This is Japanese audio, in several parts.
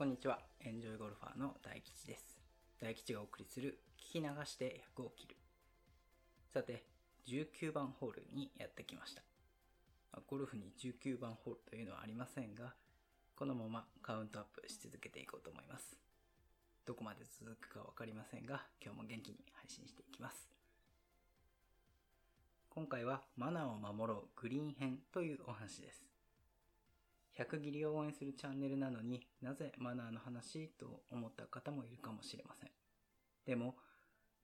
こんにちは。エンジョイゴルファーの大吉です。大吉がお送りする聞き流して100を切る。さて、19番ホールにやってきました。ゴルフに19番ホールというのはありませんが、このままカウントアップし続けていこうと思います。どこまで続くかわかりませんが、今日も元気に配信していきます。今回はマナーを守ろうグリーン編というお話です。百切りを応援するチャンネルなのになぜマナーの話と思った方もいるかもしれません。でも、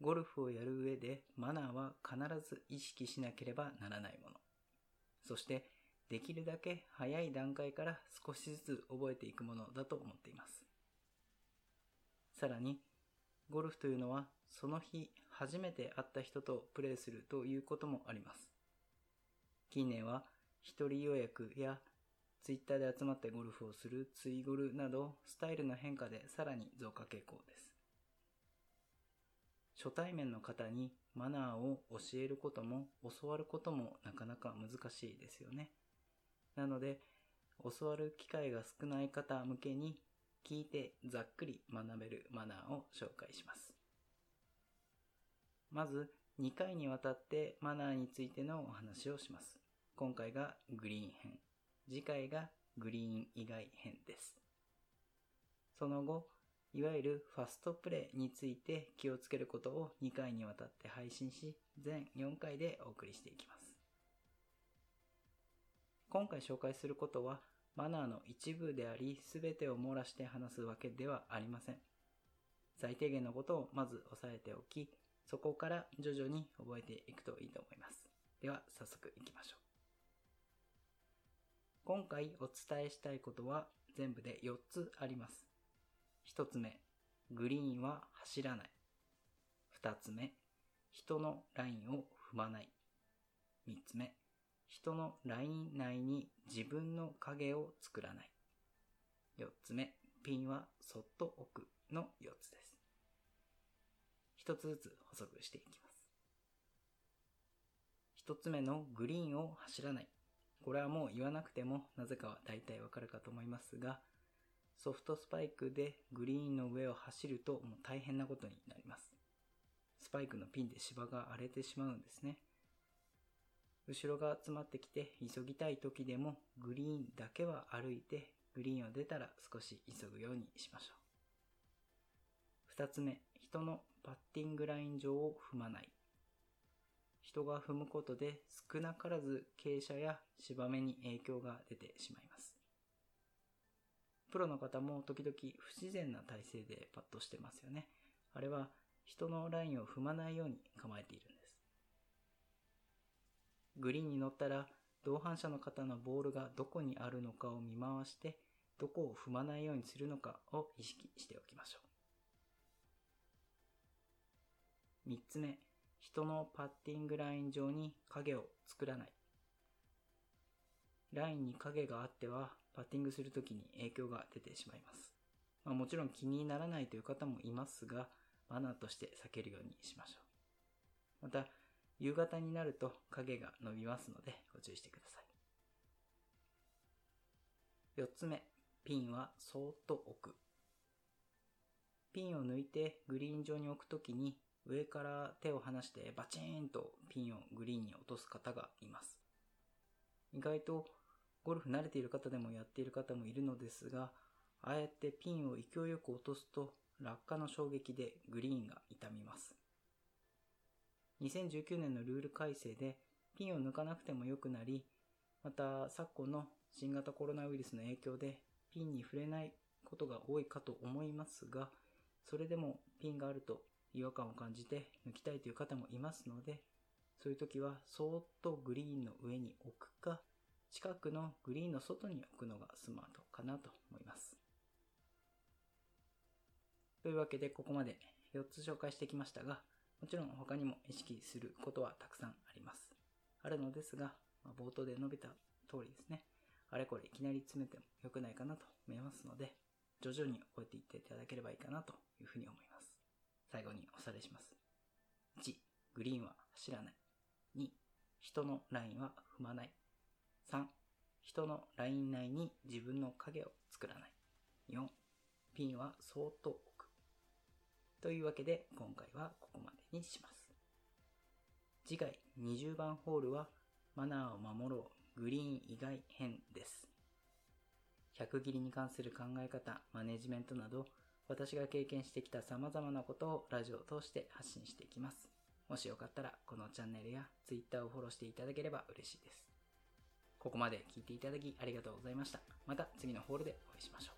ゴルフをやる上でマナーは必ず意識しなければならないもの。そして、できるだけ早い段階から少しずつ覚えていくものだと思っています。さらに、ゴルフというのはその日初めて会った人とプレーするということもあります。近年は一人予約やツイッターで集まってゴルフをするツイゴルなどスタイルの変化でさらに増加傾向です。初対面の方にマナーを教えることも教わることもなかなか難しいですよね。なので、教わる機会が少ない方向けに聞いてざっくり学べるマナーを紹介します。まず、2回にわたってマナーについてのお話をします。今回がグリーン編。次回がグリーン以外編です。その後、いわゆるファストプレイについて気をつけることを2回にわたって配信し、全4回でお送りしていきます。今回紹介することは、マナーの一部であり、すべてを網羅して話すわけではありません。最低限のことをまず押さえておき、そこから徐々に覚えていくといいと思います。では、早速行きましょう。今回お伝えしたいことは全部で4つあります。1つ目、グリーンは走らない。2つ目、人のラインを踏まない。3つ目、人のライン内に自分の影を作らない。4つ目、ピンはそっと置くの4つです。1つずつ補足していきます。1つ目のグリーンを走らない。これはもう言わなくてもなぜかは大体わかるかと思いますが、ソフトスパイクでグリーンの上を走るともう大変なことになります。スパイクのピンで芝が荒れてしまうんですね。後ろが詰まってきて急ぎたい時でもグリーンだけは歩いてグリーンを出たら少し急ぐようにしましょう。二つ目、人のパッティングライン上を踏まない。人が踏むことで少なからず傾斜や芝目に影響が出てしまいます。プロの方も時々不自然な体勢でパットしてますよね。あれは人のラインを踏まないように構えているんです。グリーンに乗ったら同伴者の方のボールがどこにあるのかを見回してどこを踏まないようにするのかを意識しておきましょう。三つ目、人のパッティングライン上に影を作らない。ラインに影があっては、パッティングするときに影響が出てしまいます。まあ、もちろん気にならないという方もいますが、マナーとして避けるようにしましょう。また、夕方になると影が伸びますのでご注意してください。四つ目、ピンはそーっと置く。ピンを抜いてグリーン上に置くときに上から手を離してバチーンとピンをグリーンに落とす方がいます。意外とゴルフ慣れている方でもやっている方もいるのですが、ああやってピンを勢いよく落とすと落下の衝撃でグリーンが傷みます。2019年のルール改正でピンを抜かなくても良くなり、また昨今の新型コロナウイルスの影響でピンに触れないことが多いかと思いますが、それでもピンがあると違和感を感じて抜きたいという方もいますので、そういう時はそーっとグリーンの上に置くか、近くのグリーンの外に置くのがスマートかなと思います。というわけでここまで4つ紹介してきましたが、もちろん他にも意識することはたくさんあります。あるのですが、ま、冒頭で述べた通りですね、あれこれいきなり詰めても良くないかなと思いますので、徐々に覚えていっていただければいいかなというふうに思います。最後におさらいします。1、グリーンは走らない。2、人のラインは踏まない。3、人のライン内に自分の影を作らない。4、ピンは相当奥。というわけで今回はここまでにします。次回20番ホールはマナーを守ろうグリーン以外編です。100切りに関する考え方、マネジメントなど私が経験してきた様々なことをラジオを通して発信していきます。もしよかったらこのチャンネルや Twitter をフォローしていただければ嬉しいです。ここまで聞いていただきありがとうございました。また次のホールでお会いしましょう。